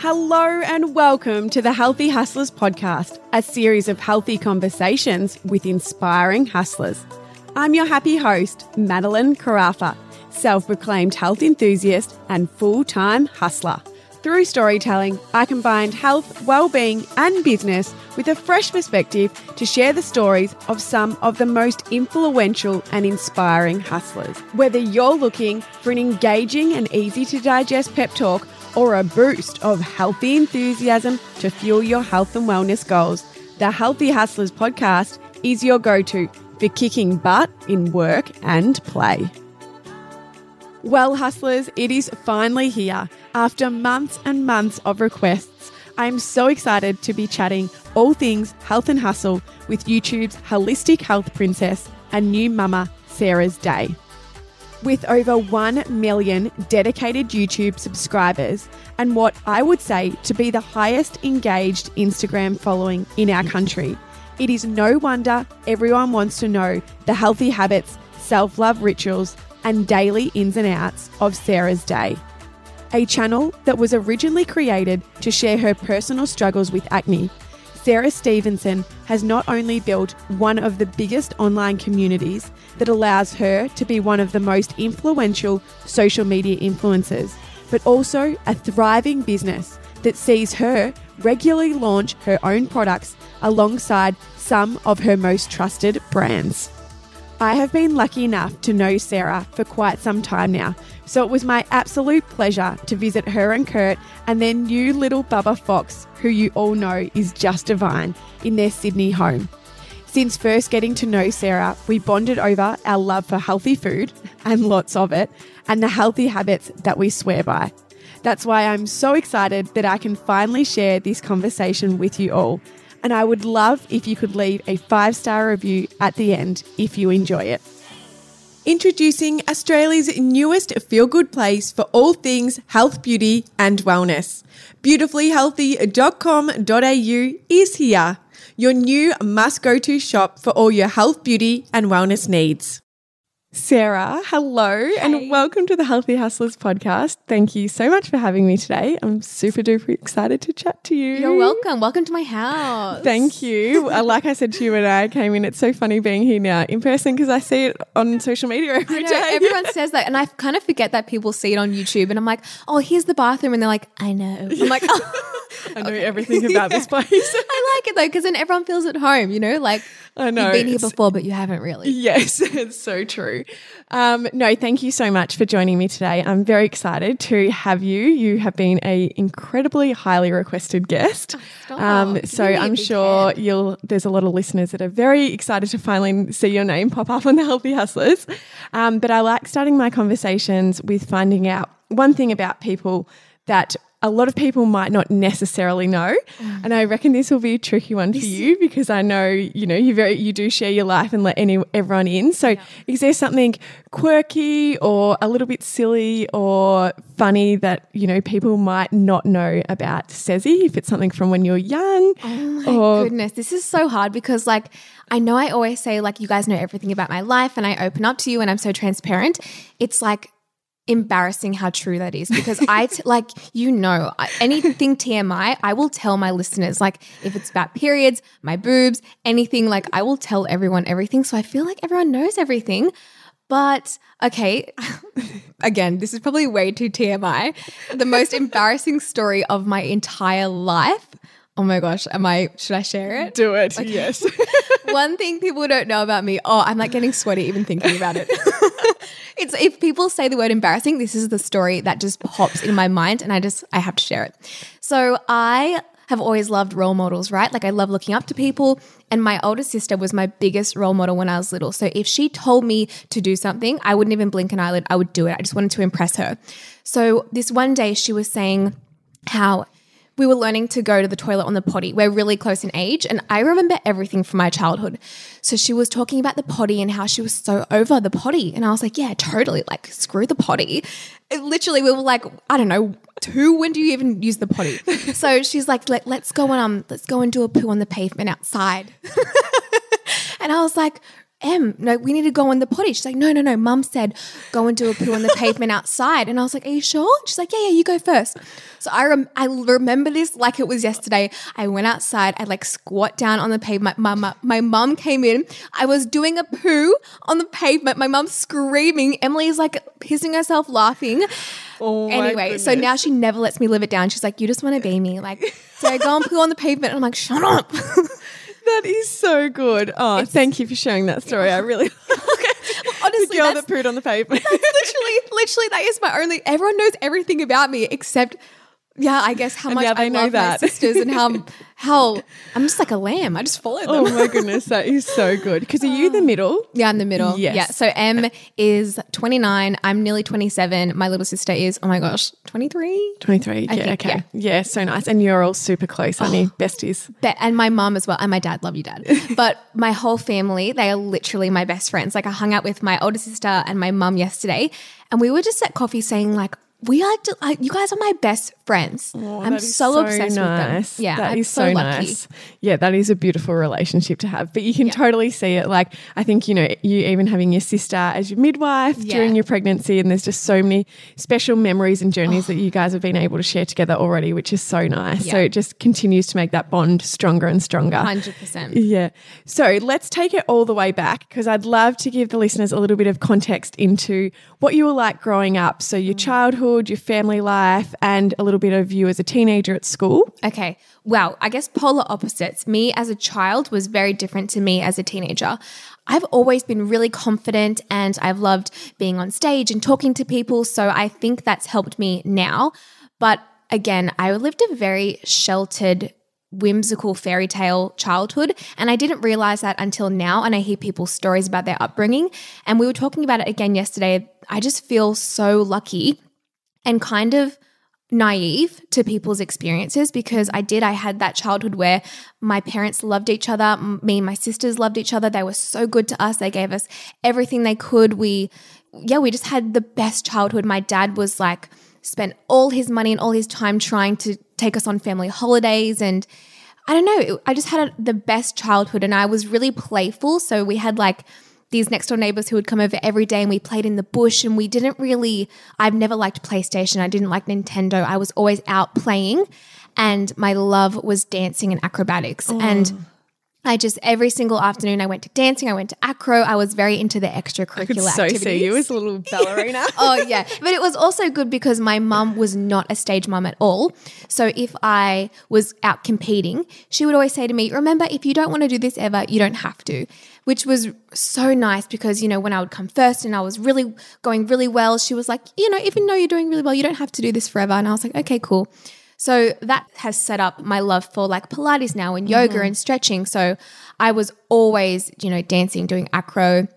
Hello and welcome to the Healthy Hustlers podcast, a series of healthy conversations with inspiring hustlers. I'm your happy host, Madeline Carafa, self proclaimed health enthusiast and full time hustler. Through storytelling, I combined health, well-being, and business with a fresh perspective to share the stories of some of the most influential and inspiring hustlers. Whether you're looking for an engaging and easy to digest pep talk or a boost of healthy enthusiasm to fuel your health and wellness goals, the Healthy Hustlers podcast is your go-to for kicking butt in work and play. Well, hustlers, it is finally here. After months and months of requests, I'm so excited to be chatting all things health and hustle with YouTube's holistic health princess and new mama, Sarah's Day. With over 1 million dedicated YouTube subscribers and what I would say to be the highest engaged Instagram following in our country, it is no wonder everyone wants to know the healthy habits, self love rituals, and daily ins and outs of Sarah's day. A channel that was originally created to share her personal struggles with acne, Sarah Stevenson has not only built one of the biggest online communities that allows her to be one of the most influential social media influencers, but also a thriving business that sees her regularly launch her own products alongside some of her most trusted brands. I have been lucky enough to know Sarah for quite some time now, so it was my absolute pleasure to visit her and Kurt and their new little Bubba Fox, who you all know is just divine, in their Sydney home. Since first getting to know Sarah, we bonded over our love for healthy food, and lots of it, and the healthy habits that we swear by. That's why I'm so excited that I can finally share this conversation with you all and I would love if you could leave a five star review at the end if you enjoy it. Introducing Australia's newest feel good place for all things health, beauty, and wellness. Beautifullyhealthy.com.au is here, your new must go to shop for all your health, beauty, and wellness needs. Sarah, hello and welcome to the Healthy Hustlers podcast. Thank you so much for having me today. I'm super duper excited to chat to you. You're welcome. Welcome to my house. Thank you. Uh, like I said to you when I came in, it's so funny being here now in person because I see it on social media every know, day. Everyone says that, and I kind of forget that people see it on YouTube. And I'm like, oh, here's the bathroom, and they're like, I know. I'm like, oh. I know everything about this place. I like it though because then everyone feels at home. You know, like I know you've been here before, but you haven't really. Yes, it's so true. Um, no, thank you so much for joining me today. I'm very excited to have you. You have been a incredibly highly requested guest. stop. um, so a I'm sure you'll. There's a lot of listeners that are very excited to finally see your name pop up on the Healthy Hustlers. Um, but I like starting my conversations with finding out one thing about people that. A lot of people might not necessarily know, Mm. and I reckon this will be a tricky one for you because I know you know you very you do share your life and let any everyone in. So, is there something quirky or a little bit silly or funny that you know people might not know about Sezi? If it's something from when you're young, Oh my or goodness, this is so hard because like I know I always say like you guys know everything about my life, and I open up to you, and I'm so transparent. It's like embarrassing how true that is because I t- like you know anything TMI I will tell my listeners like if it's about periods my boobs anything like I will tell everyone everything so I feel like everyone knows everything but okay again this is probably way too TMI the most embarrassing story of my entire life oh my gosh am I should I share it do it. Yes. one thing people don't know about me. Oh, I'm like getting sweaty even thinking about it. it's if people say the word embarrassing, this is the story that just pops in my mind and I just I have to share it. So I have always loved role models, right? Like I love looking up to people and my older sister was my biggest role model when I was little. So if she told me to do something, I wouldn't even blink an eyelid. I would do it. I just wanted to impress her. So this one day she was saying how we were learning to go to the toilet on the potty. We're really close in age, and I remember everything from my childhood. So she was talking about the potty and how she was so over the potty. And I was like, yeah, totally. Like, screw the potty. It literally, we were like, I don't know, two, when do you even use the potty? so she's like, Let, let's go and um, let's go and do a poo on the pavement outside. and I was like, Em, no, we need to go on the potty. She's like, no, no, no. Mum said go and do a poo on the pavement outside. And I was like, are you sure? She's like, yeah, yeah, you go first. So I rem- I remember this like it was yesterday. I went outside. I like squat down on the pavement. My mum, my mum came in. I was doing a poo on the pavement. My mum screaming. Emily's like pissing herself laughing. Oh anyway, so now she never lets me live it down. She's like, you just want to be me. Like, so I go and poo on the pavement. And I'm like, shut up. That is so good. Oh, thank you for sharing that story. I really the Honestly, girl that's- that pooed on the pavement. literally, literally, that is my only. Everyone knows everything about me except, yeah, I guess how And much I know love that. my sisters and how how I'm just like a lamb. I just follow them. oh my goodness, that is so good. Because are you the middle? Yeah, I'm the middle. Yes. Yeah. So M is 29. I'm nearly 27. My little sister is, oh my gosh, 23. 23. Yeah, think, okay. yeah. Yeah. so nice. And you're all super close, aren't you? Oh. Besties. But, and my mom as well, and my dad. Love you, dad. But my whole family, they are literally my best friends. Like I hung out with my older sister and my mum yesterday, and we were just at coffee saying like, we are, de- like, you guys are my best friends. Oh, I'm Oh, That is so, obsessed nice. with them. Yeah, that I'm is so, so, nice. Yeah, that is a beautiful relationship to have. But you can totally see it. Like, I think, you know, you even having your sister as your midwife Yeah. during your pregnancy, and there's just so many special memories and journeys that oh. you guys have been able to share together already, which is so nice. So it just continues to make that bond stronger and stronger. 100%. Yeah. So let's take it all the way back because I'd love to give the listeners a little bit of context into what you were like growing up. So, your mm. childhood, your family life, and a little bit of you as a teenager at school. Okay. Well, I guess polar opposites. Me as a child was very different to me as a teenager. I've always been really confident and I've loved being on stage and talking to people. So I think that's helped me now. But again, I lived a very sheltered, whimsical fairy tale childhood. And I didn't realize that until now. And I hear people's stories about their upbringing. And we were talking about it again yesterday. I just feel so lucky and kind of naive to people's experiences because I did. I had that childhood where my parents loved each other. Me and my sisters loved each other. They were so good to us. They gave us everything they could. We, yeah, we just had the best childhood. My dad was like, spent all his money and all his time trying to take us on family holidays. And I don't know, I just had a, the best childhood and I was really playful. So we had like, these next door neighbors who would come over every day and we played in the bush and we didn't really I've never liked PlayStation. I didn't like Nintendo. I was always out playing and my love was dancing and acrobatics. And oh. I just every single afternoon I went to dancing, I went to acro. I was very into the extracurricular I could so activities. see you as a little ballerina. oh yeah but it was also good because my mum was not a stage mum at all so if i was out competing she would always say to me remember if you don't want to do this ever you don't have to which was so nice because you know when i would come first and i was really going really well she was like you know even though you're doing really well you don't have to do this forever and i was like okay cool so that has set up my love for like Pilates now and yoga and stretching. So I was always, you know, dancing, doing acro,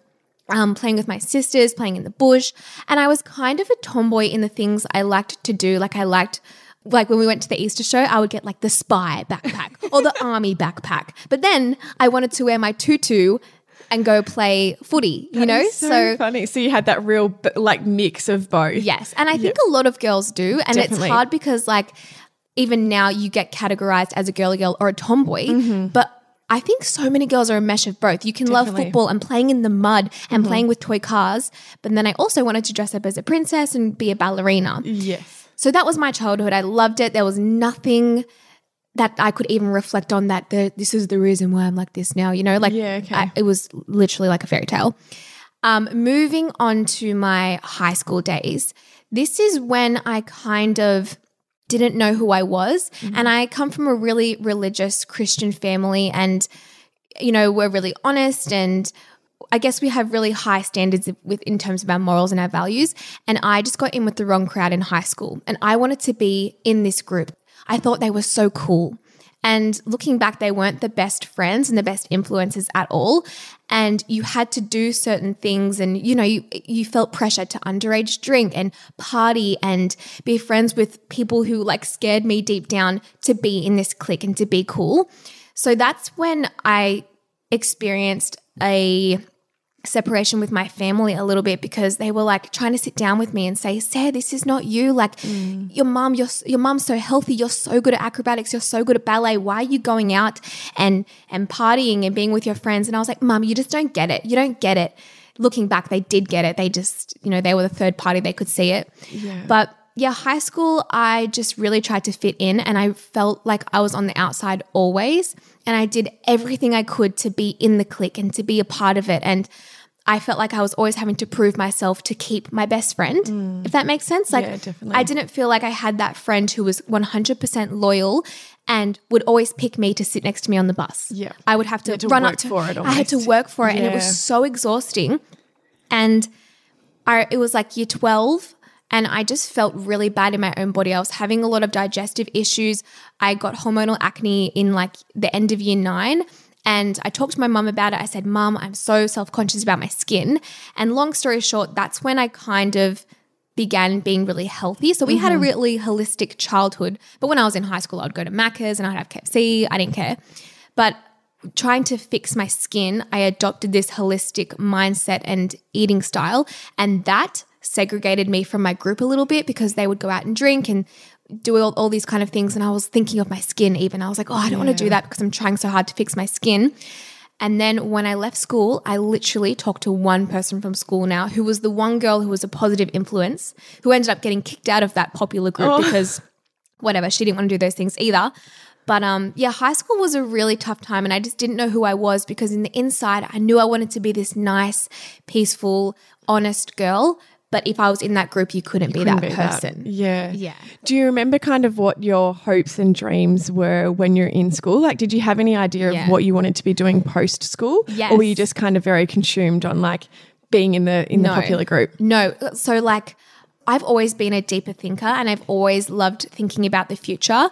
um, playing with my sisters, playing in the bush. And I was kind of a tomboy in the things I liked to do. Like I liked like when we went to the Easter show, I would get like the spy backpack or the army backpack. But then I wanted to wear my tutu and go play footy, you know? It's so, funny. So you had that real like mix of both. Yes. And I think a lot of girls do. And Definitely. it's hard because, like, even now you get categorized as a girly girl or a tomboy. But I think so many girls are a mesh of both. You can love football and playing in the mud and playing with toy cars. But then I also wanted to dress up as a princess and be a ballerina. Yes. So that was my childhood. I loved it. There was nothing that I could even reflect on that the, this is the reason why I'm like this now, you know, like Yeah, okay. I- it was literally like a fairy tale. Um, moving on to my high school days, this is when I kind of didn't know who I was. Mm-hmm. And I come from a really religious Christian family, and, you know, we're really honest and I guess we have really high standards with in terms of our morals and our values. And I just got in with the wrong crowd in high school. And I wanted to be in this group. I thought they were so cool. And looking back, they weren't the best friends and the best influences at all. And you had to do certain things, and you know, you you felt pressure to underage drink and party and be friends with people who like scared me deep down to be in this clique and to be cool. So that's when I experienced a separation with my family a little bit because they were like trying to sit down with me and say, "Sarah, this is not you. Like mm. your mom, your your mom's so healthy. You're so good at acrobatics. You're so good at ballet. Why are you going out and and partying and being with your friends?" And I was like, "Mom, you just don't get it. You don't get it." Looking back, they did get it. They just, you know, they were the third party. They could see it. Yeah. But yeah, high school, I just really tried to fit in and I felt like I was on the outside always. And I did everything I could to be in the clique and to be a part of it. And I felt like I was always having to prove myself to keep my best friend, if that makes sense. Like, Mm. Yeah. I didn't feel like I had that friend who was 100% loyal and would always pick me to sit next to me on the bus. Yeah. I would have to, to run up to for it I had to work for it and it was so exhausting. And I it was like year 12 and I just felt really bad in my own body. I was having a lot of digestive issues. I got hormonal acne in like the end of year 9 and I talked to my mum about it. I said, "Mum, I'm so self-conscious about my skin." And long story short, that's when I kind of began being really healthy. So we had a mm-hmm. really holistic childhood. But when I was in high school, I'd go to Macca's and I'd have KFC. I didn't care. But trying to fix my skin, I adopted this holistic mindset and eating style. And that segregated me from my group a little bit because they would go out and drink and do all, all these kind of things. And I was thinking of my skin even. I was like, oh, I don't want to do that because I'm trying so hard to fix my skin. And then when I left school, I literally talked to one person from school now who was the one girl who was a positive influence, who ended up getting kicked out of that popular group because whatever, she didn't want to do those things either. But um, yeah, high school was a really tough time, and I just didn't know who I was because in the inside, I knew I wanted to be this nice, peaceful, honest girl. But if I was in that group, you couldn't be that Couldn't be that. person. Yeah. Yeah. Do you remember kind of what your hopes and dreams were when you're in school? Like, did you have any idea Yeah. of what you wanted to be doing post school? Yes. Or were you just kind of very consumed on like being in the in No. the popular group? No. So, like, I've always been a deeper thinker and I've always loved thinking about the future.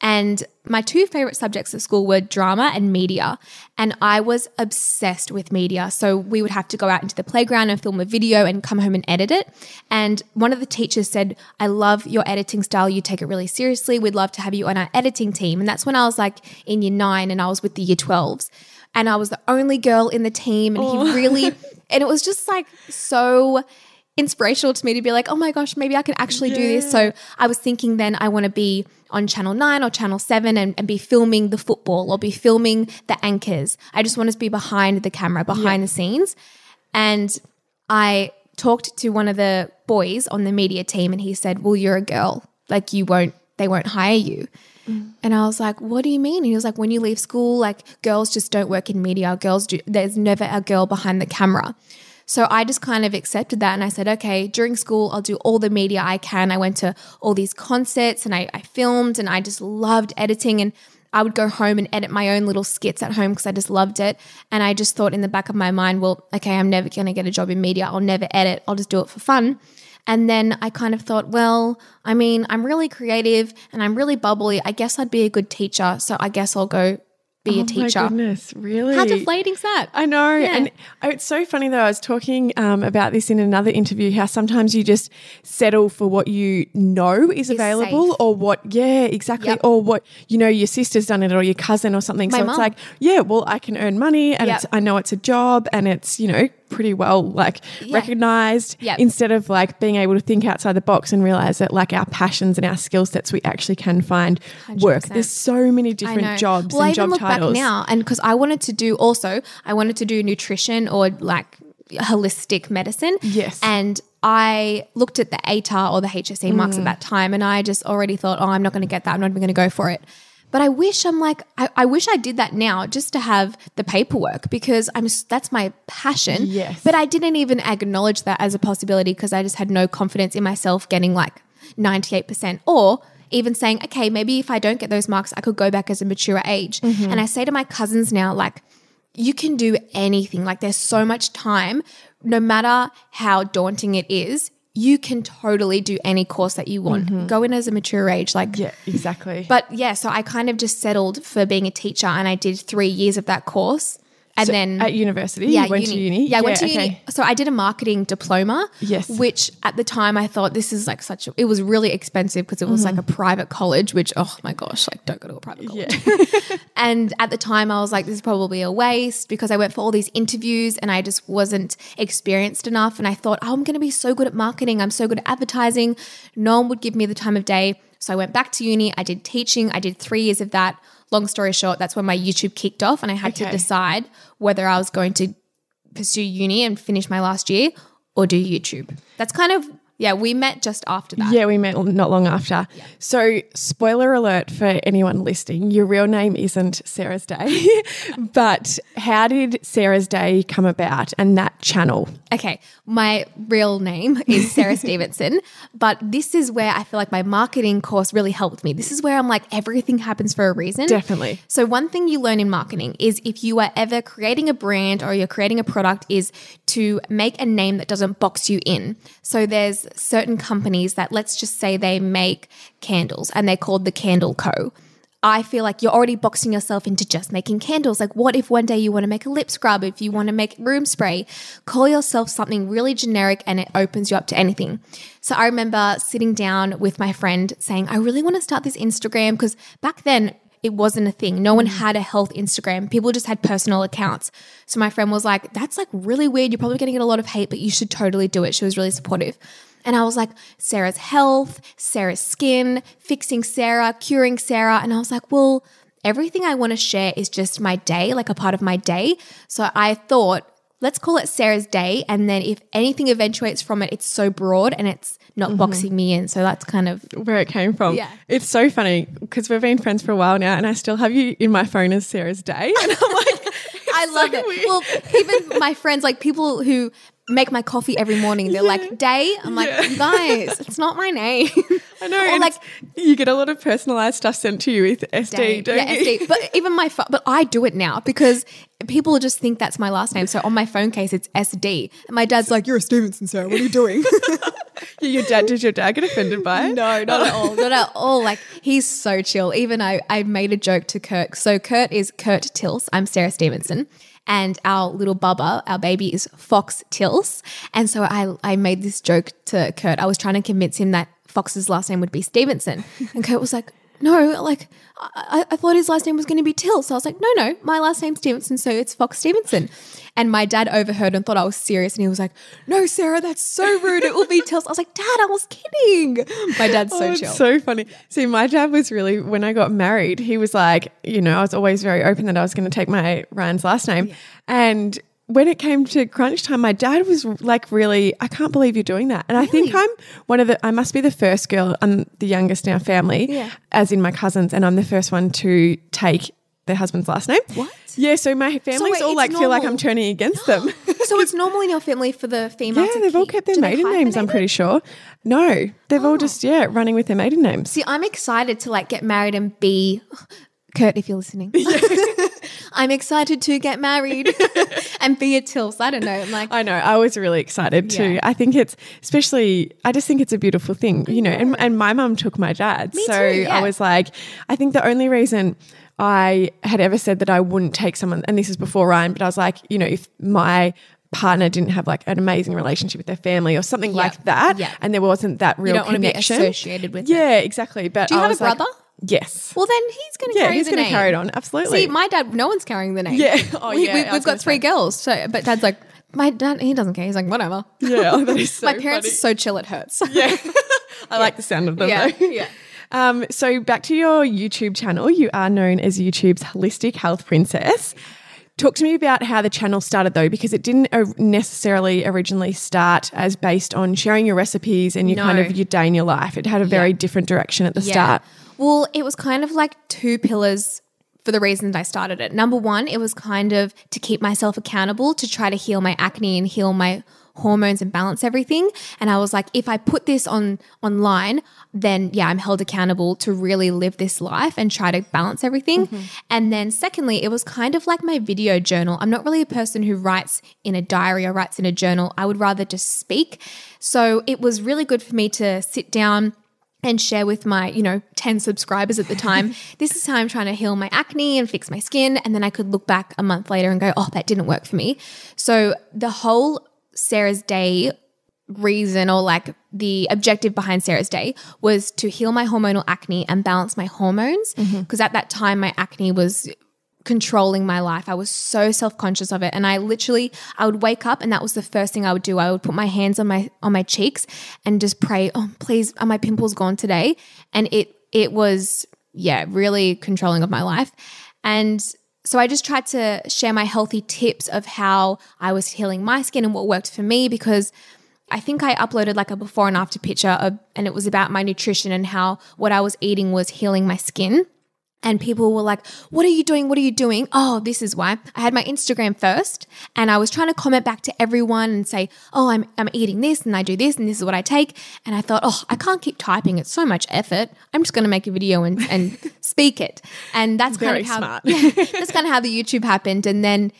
And my two favorite subjects at school were drama and media. And I was obsessed with media. So we would have to go out into the playground and film a video and come home and edit it. And one of the teachers said, I love your editing style. You take it really seriously. We'd love to have you on our editing team. And that's when I was like in year nine and I was with the year 12s. And I was the only girl in the team. And he oh. really, and it was just like so inspirational to me to be like, oh my gosh, maybe I can actually do this. So I was thinking then I want to be on Channel 9 or Channel 7 and, and be filming the football or be filming the anchors. I just wanted to be behind the camera, behind the scenes. And I talked to one of the boys on the media team and he said, well, you're a girl. Like you won't, they won't hire you. Mm. And I was like, what do you mean? And he was like, when you leave school, like girls just don't work in media. Girls do, there's never a girl behind the camera. So I just kind of accepted that and I said, okay, during school, I'll do all the media I can. I went to all these concerts and I, I filmed and I just loved editing. And I would go home and edit my own little skits at home because I just loved it. And I just thought in the back of my mind, well, okay, I'm never going to get a job in media. I'll never edit. I'll just do it for fun. And then I kind of thought, well, I mean, I'm really creative and I'm really bubbly. I guess I'd be a good teacher. So I guess I'll go be a Oh teacher. My goodness, really? How deflating's that? I know. Yeah. And it's so funny though. I was talking um, about this in another interview how sometimes you just settle for what you know is available safe. or what, yeah, exactly. Yep. Or what, you know, your sister's done it or your cousin or something. My so mum. it's like, yeah, well, I can earn money and Yep. it's, I know it's a job and it's, you know, pretty well like recognized Yep. instead of like being able to think outside the box and realize that like our passions and our skill sets we actually can find work. 100%. There's so many different jobs well, I and even job look titles. back now, and because I wanted to do also, I wanted to do nutrition or like holistic medicine. Yes. and I looked at the ATAR or the HSC marks at mm. that time, and I just already thought, oh, I'm not going to get that. I'm not even going to go for it. But I wish I'm like I, I wish I did that now just to have the paperwork because I'm that's my passion. Yes. But I didn't even acknowledge that as a possibility because I just had no confidence in myself getting like 98% or even saying, okay, maybe if I don't get those marks, I could go back as a mature age. Mm-hmm. And I say to my cousins now, like, you can do anything. Like, there's so much time, no matter how daunting it is, you can totally do any course that you want. Mm-hmm. Go in as a mature age. Like, Yeah, exactly. but yeah, so I kind of just settled for being a teacher and I did three years of that course. And So then at university, you went to uni. Yeah, I went to okay. uni. So I did a marketing diploma. Yes. Which at the time I thought this is like such a, it was really expensive because it was like a Mm-hmm. private college, which, oh my gosh, like don't go to a private college. Yeah. And at the time, I was like, this is probably a waste because I went for all these interviews and I just wasn't experienced enough. And I thought, oh, I'm going to be so good at marketing. I'm so good at advertising. No one would give me the time of day. So I went back to uni. I did teaching. I did three years of that. Long story short, that's when my YouTube kicked off and I had to decide whether I was going to pursue uni and finish my last year or do YouTube. That's kind of, yeah, we met just after that. Yeah, we met not long after. So, spoiler alert for anyone listening: your real name isn't Sarah's Day, but how did Sarah's Day come about and that channel? Okay, my real name is Sarah Stevenson, but this is where I feel like my marketing course really helped me. This is where I'm like, everything happens for a reason. Definitely. So, one thing you learn in marketing is if you are ever creating a brand or you're creating a product, is to make a name that doesn't box you in. So, there's certain companies that let's just say they make candles and they're called the Candle Co. I feel like you're already boxing yourself into just making candles. Like, what if one day you want to make a lip scrub? If you want to make room spray, call yourself something really generic and it opens you up to anything. So, I remember sitting down with my friend saying, I really want to start this Instagram because back then it wasn't a thing. No one had a health Instagram. People just had personal accounts. So, my friend was like, That's like really weird. You're probably going to get a lot of hate, but you should totally do it. She was really supportive. And I was like, Sarah's health, Sarah's skin, fixing Sarah, curing Sarah. And I was like, well, everything I want to share is just my day, like a part of my day. So I thought, let's call it Sarah's day. And then if anything eventuates from it, it's so broad and it's not mm-hmm. boxing me in. So that's kind of, Where it came from. Yeah. It's so funny because we've been friends for a while now and I still have you in my phone as Sarah's Day. And I'm like, I love so it. weird. Well, even my friends, like people who make my coffee every morning, they're like, day. I'm like, you guys, it's not my name. I know. Or like, you get a lot of personalized stuff sent to you with SD, Day. don't yeah, you? SD. But even my phone, but I do it now because people just think that's my last name. So on my phone case, it's SD. And my dad's like, "You're a Stevenson, Sarah. What are you doing?" Your dad, did your dad get offended by it? no, not at all. Not at all. Like he's so chill. Even I, I made a joke to Kurt. So Kurt is Kurt Tilse. I'm Sarah Stevenson. And our little Bubba, our baby, is Fox Tilse. And so I, I made this joke to Kurt. I was trying to convince him that Fox's last name would be Stevenson. And Kurt was like, no, like I, I thought his last name was going to be Till. So I was like, no, no, my last name's Stevenson, so it's Fox Stevenson. And my dad overheard and thought I was serious, and he was like, no, Sarah, that's so rude. It will be Till. I was like, Dad, I was kidding. My dad's so Oh, chill. so funny. See, my dad was really when I got married, he was like, you know, I was always very open that I was going to take my Ryan's last name. And when it came to crunch time, my dad was like, really, I can't believe you're doing that. And I think I'm one of the, I must be the first girl, I'm the youngest in our family, Yeah. as in my cousins, and I'm the first one to take their husband's last name. What? Yeah, so my family's wait, all like feel like. I'm turning against them. so it's normal in your family for the female yeah, they've all kept their maiden names, I'm pretty sure. No, they've all oh. just, yeah, running with their maiden names. See, I'm excited to like get married and be Kurt, if you're listening. I'm excited to get married and be a Tilse. I don't know. I'm like, I know. I was really excited too. Yeah. I think it's especially. I just think it's a beautiful thing, you know. And, and my mum took my dad, so too, yeah. I was like, I think the only reason I had ever said that I wouldn't take someone, and this is before Ryan, but I was like, you know, if my partner didn't have like an amazing relationship with their family or something like that, Yeah. and there wasn't that real don't wanna be connection associated with it. Yeah, exactly. But Do you I have a was like, brother? Yes. well, then he's going to yeah, carry he's the going to name. carry it on. Absolutely. See, my dad, no one's carrying the name. Yeah. Oh, we, yeah, we, we've got three say. girls. So, but dad's like, my dad, he doesn't care. He's like, whatever. yeah, oh, that is so my parents funny. are so chill, it hurts. Yeah. I like the sound of them Yeah, though. yeah. Um, so back to your YouTube channel. You are known as YouTube's holistic health princess. Talk to me about how the channel started though, because it didn't necessarily originally start as based on sharing your recipes and your kind of your day in your life. It had a very different direction at the start. Well, it was kind of like two pillars for the reasons I started it. Number one, it was kind of to keep myself accountable to try to heal my acne and heal my hormones and balance everything. And I was like, if I put this on online, then yeah, I'm held accountable to really live this life and try to balance everything. Mm-hmm. And then secondly, it was kind of like my video journal. I'm not really a person who writes in a diary or writes in a journal. I would rather just speak. So it was really good for me to sit down and share with my, you know, 10 subscribers at the time, this is how I'm trying to heal my acne and fix my skin. And then I could look back a month later and go, oh, that didn't work for me. So the whole Sarah's Day reason or like the objective behind Sarah's Day was to heal my hormonal acne and balance my hormones. Mm-hmm. Because at that time, my acne was controlling my life. I was so self-conscious of it and I literally I would wake up and that was the first thing I would do. I would put my hands on my on my cheeks and just pray, "Oh, please, are my pimples gone today?" And it it was yeah, really controlling of my life. And so I just tried to share my healthy tips of how I was healing my skin and what worked for me because I think I uploaded like a before and after picture of, and it was about my nutrition and how what I was eating was healing my skin. And people were like, What are you doing? What are you doing? Oh, this is why. I had my Instagram first and I was trying to comment back to everyone and say, Oh, I'm, I'm eating this and I do this and this is what I take. And I thought, Oh, I can't keep typing. It's so much effort. I'm just going to make a video and, and speak it. And that's Very kind of how, smart. yeah, that's kind of how the YouTube happened. And then,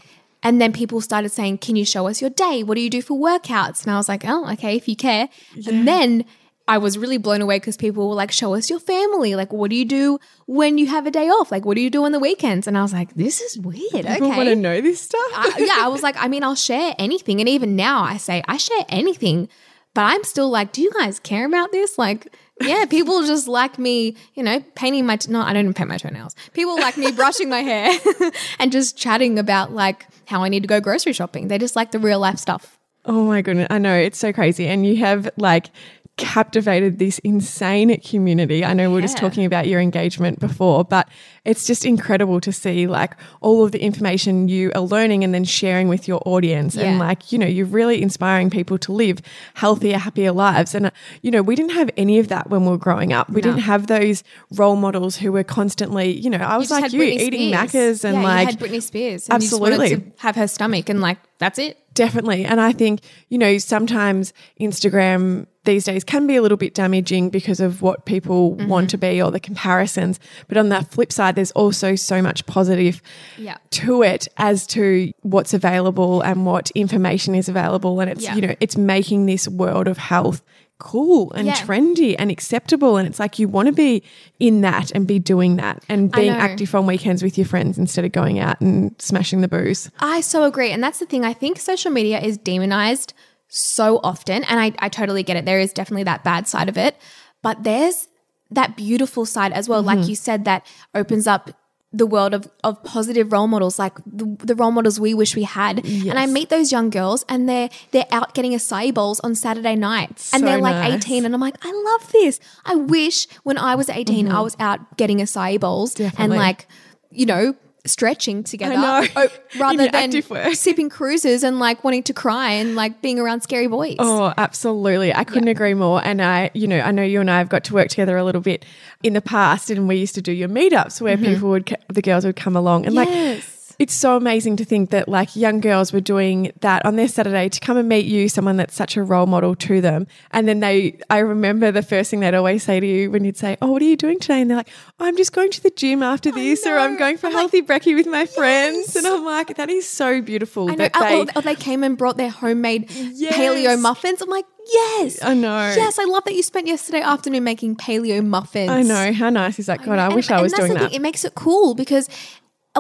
and then people started saying, Can you show us your day? What do you do for workouts? And I was like, Oh, okay, if you care. And then I was really blown away because people were like, Show us your family. Like, what do you do when you have a day off? Like, what do you do on the weekends? And I was like, This is weird. People want to know this stuff. I, yeah, I was like, I mean, I'll share anything. And even now I say, I share anything. But I'm still like, do you guys care about this? Like, yeah, people just like me, you know, painting my, t- no, I don't even paint my toenails. People like me brushing my hair and just chatting about like how I need to go grocery shopping. They just like the real life stuff. Oh my goodness. I know it's so crazy. And you have like captivated this insane community. I know we are just talking about your engagement before, but it's just incredible to see like all of the information you are learning and then sharing with your audience. And like, you know, you're really inspiring people to live healthier, happier lives. And, uh, you know, we didn't have any of that when we were growing up. We No. didn't have those role models who were constantly, you know, I was like you Britney eating Spears. Macca's and yeah, like you had Britney Spears. And You Absolutely. have her stomach and like, that's it. Definitely. And I think, you know, sometimes Instagram these days can be a little bit damaging because of what people Mm-hmm. want to be or the comparisons. But on the flip side, there's also so much positive Yeah. to it as to what's available and what information is available. And it's, Yeah. you know, it's making this world of health cool and Yeah. trendy and acceptable. And it's like you want to be in that and be doing that and being active on weekends with your friends instead of going out and smashing the booze. I so agree. And that's the thing. I think social media is demonized so often. And I, I totally get it. There is definitely that bad side of it. But there's that beautiful side as well. Like mm-hmm. you said, that opens up the world of, of positive role models, like the, the role models we wish we had. And I meet those young girls and they're they're out getting acai bowls on Saturday nights. and they're like nice. 18 and I'm like, I love this. I wish when I was 18 I mm-hmm. was out getting acai bowls and like, you know, stretching together oh, rather than sipping cruises and like wanting to cry and like being around scary boys. Oh, absolutely. I couldn't agree more. And I, you know, I know you and I have got to work together a little bit in the past and we used to do your meetups where mm-hmm. people would, the girls would come along and like, Yes. It's so amazing to think that like young girls were doing that on their Saturday to come and meet you, someone that's such a role model to them. And then they, I remember the first thing they'd always say to you when you'd say, Oh, what are you doing today? And they're like, oh, I'm just going to the gym after this, or I'm going for I'm like, healthy brekkie with my friends. And I'm like, that is so beautiful I know. Oh, they, or, or they came and brought their homemade Yes. paleo muffins. I'm like, yes. I know. Yes, I love that you spent yesterday afternoon making paleo muffins. I know. How nice is that? God, I And- wish I and was that's doing that. Thing, it makes it cool because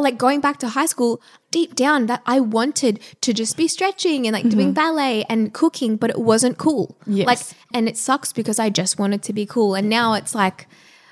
like going back to high school, deep down that I wanted to just be stretching and like doing ballet and cooking, but it wasn't cool. Mm-hmm. Yes. Like and it sucks because I just wanted to be cool. And now it's like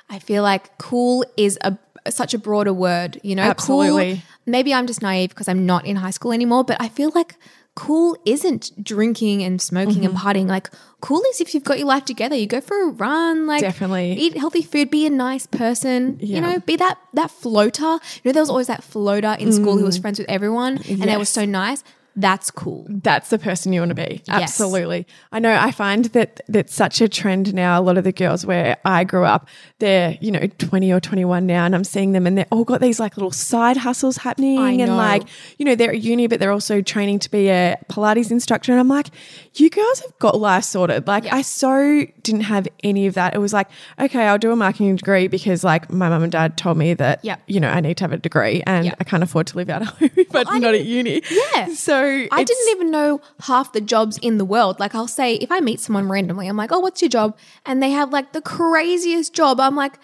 I feel like cool is a such a broader word, you know? Absolutely. Cool, maybe I'm just naive because I'm not in high school anymore, but I feel like cool isn't drinking and smoking Mm-hmm. and partying. Like cool is if you've got your life together, you go for a run, like Definitely. eat healthy food, be a nice person, Yeah. you know, be that that floater. You know, there was always that floater in school who was friends with everyone and they were Mm. So nice. That's cool. that's the person you want to be. Absolutely. I know I find that that's such a trend now. A lot of the girls where I grew up, they're, you know, 20 or 21 now, and I'm seeing them and they're all got these like little side hustles happening. And like, you know, they're at uni, but they're also training to be a Pilates instructor. And I'm like, you girls have got life sorted. Like, I so didn't have any of that. It was like, okay, I'll do a marketing degree because like my mum and dad told me that, Yeah. you know, I need to have a degree and Yeah. I can't afford to live out of home if I'm not at uni. Yeah. So I didn't even know half the jobs in the world. Like I'll say if I meet someone randomly, I'm like, "Oh, what's your job?" And they have like the craziest job. I'm like,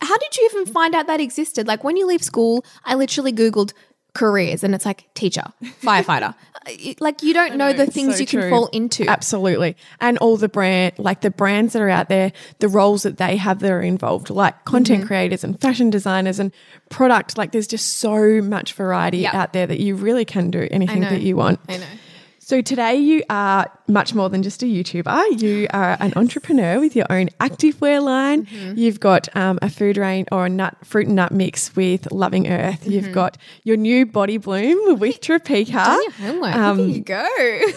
"How did you even find out that existed?" Like when you leave school, I literally googled careers and it's like teacher, firefighter. Like you don't know, the things so you can true. fall into. Absolutely. And all the brand, like the brands that are out there, the roles that they have that are involved, like content Mm-hmm. creators and fashion designers and product. Like there's just so much variety Yep. out there that you really can do anything that you want. I know. So today you are much more than just a YouTuber. You are an entrepreneur with your own activewear line. Mm-hmm. You've got um, a food range or a nut fruit and nut mix with Loving Earth. Mm-hmm. You've got your new body bloom with homework. Um, at you go.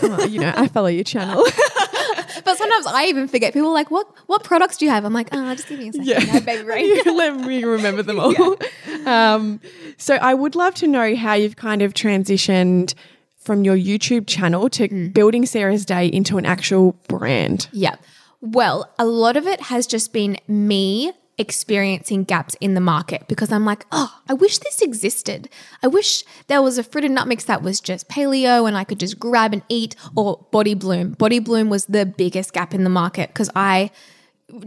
Oh, you know, I follow your channel. but sometimes I even forget. People are like, "What? What products do you have?" I'm like, "Ah, just give me a second. Have baby rain." Let me remember them all. Um, so I would love to know how you've kind of transitioned from your YouTube channel to Mm. building Sarah's Day into an actual brand. Yeah. Well, a lot of it has just been me experiencing gaps in the market because I'm like, oh, I wish this existed. I wish there was a fruit and nut mix that was just paleo and I could just grab and eat, or Body Bloom. Body Bloom was the biggest gap in the market because I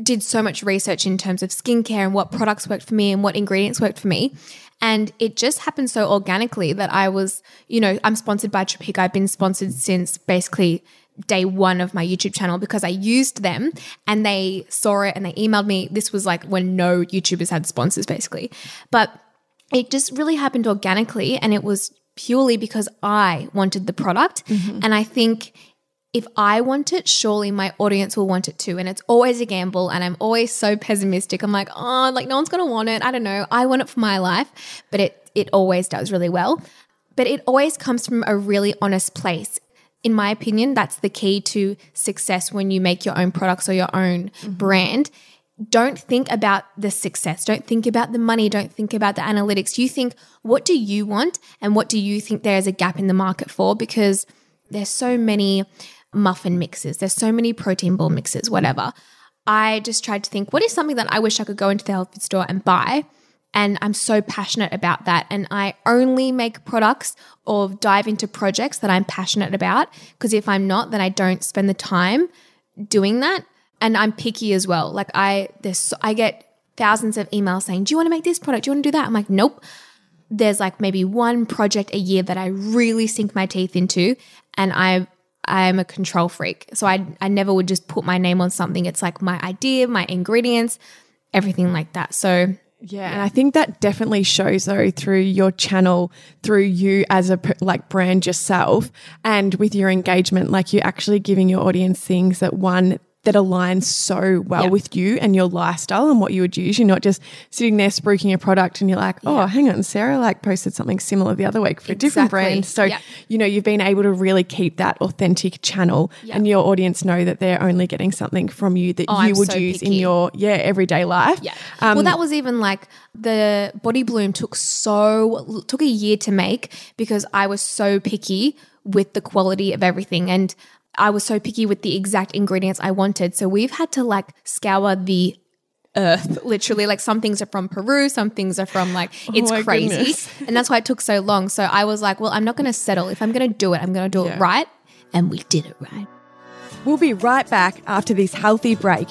did so much research in terms of skincare and what products worked for me and what ingredients worked for me. And it just happened so organically that I was, you know, I'm sponsored by Tropeaka. I've been sponsored since basically day one of my YouTube channel because I used them and they saw it and they emailed me. This was like when no YouTubers had sponsors, basically. But it just really happened organically and it was purely because I wanted the product. Mm-hmm. And I think if I want it, surely my audience will want it too. And it's always a gamble. And I'm always so pessimistic. I'm like, oh, like no one's going to want it. I don't know. I want it for my life. But it, it always does really well. But it always comes from a really honest place. In my opinion, that's the key to success when you make your own products or your own mm-hmm. brand. Don't think about the success. Don't think about the money. Don't think about the analytics. You think, what do you want? And what do you think there's a gap in the market for? Because there's so many muffin mixes, there's so many protein ball mixes, whatever. I just tried to think, what is something that I wish I could go into the health food store and buy? And I'm so passionate about that. And I only make products or dive into projects that I'm passionate about. Because if I'm not, then I don't spend the time doing that. And I'm picky as well. Like I, there's, I get thousands of emails saying, "Do you want to make this product? Do you want to do that?" I'm like, "Nope." There's like maybe one project a year that I really sink my teeth into, and I I'm a control freak. So I I never would just put my name on something. It's like my idea, my ingredients, everything like that. So Yeah, and I think that definitely shows though through your channel, through you as a like brand yourself, and with your engagement, like you're actually giving your audience things that one that aligns so well Yeah. with you and your lifestyle and what you would use. You're not just sitting there spruiking a product and you're like, oh, hang on, Sarah like posted something similar the other week for a different brand. So Yeah. you know you've been able to really keep that authentic channel, and your audience know that they're only getting something from you that Oh, you I'm would so use in your yeah everyday life. Yeah. Um, well, that was even like the body bloom took so took a year to make because I was so picky with the quality of everything and I was so picky with the exact ingredients I wanted. So we've had to like scour the earth literally like some things are from Peru, some things are from like oh it's Oh crazy. goodness. And that's why it took so long. So I was like, well, I'm not going to settle. If I'm going to do it, I'm going to do it right. And we did it right. We'll be right back after this healthy break.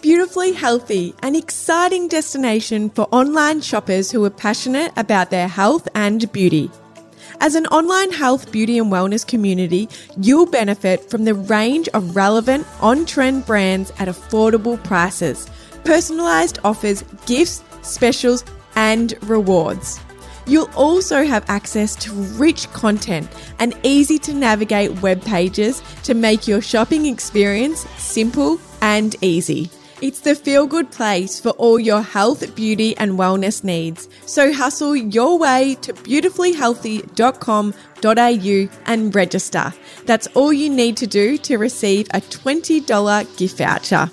Beautifully Healthy, an exciting destination for online shoppers who are passionate about their health and beauty. As an online health, beauty, and wellness community, you'll benefit from the range of relevant, on trend brands at affordable prices, personalized offers, gifts, specials, and rewards. You'll also have access to rich content and easy to navigate web pages to make your shopping experience simple and easy. It's the feel good place for all your health, beauty, and wellness needs. So hustle your way to beautifullyhealthy.com.au and register. That's all you need to do to receive a $20 gift voucher.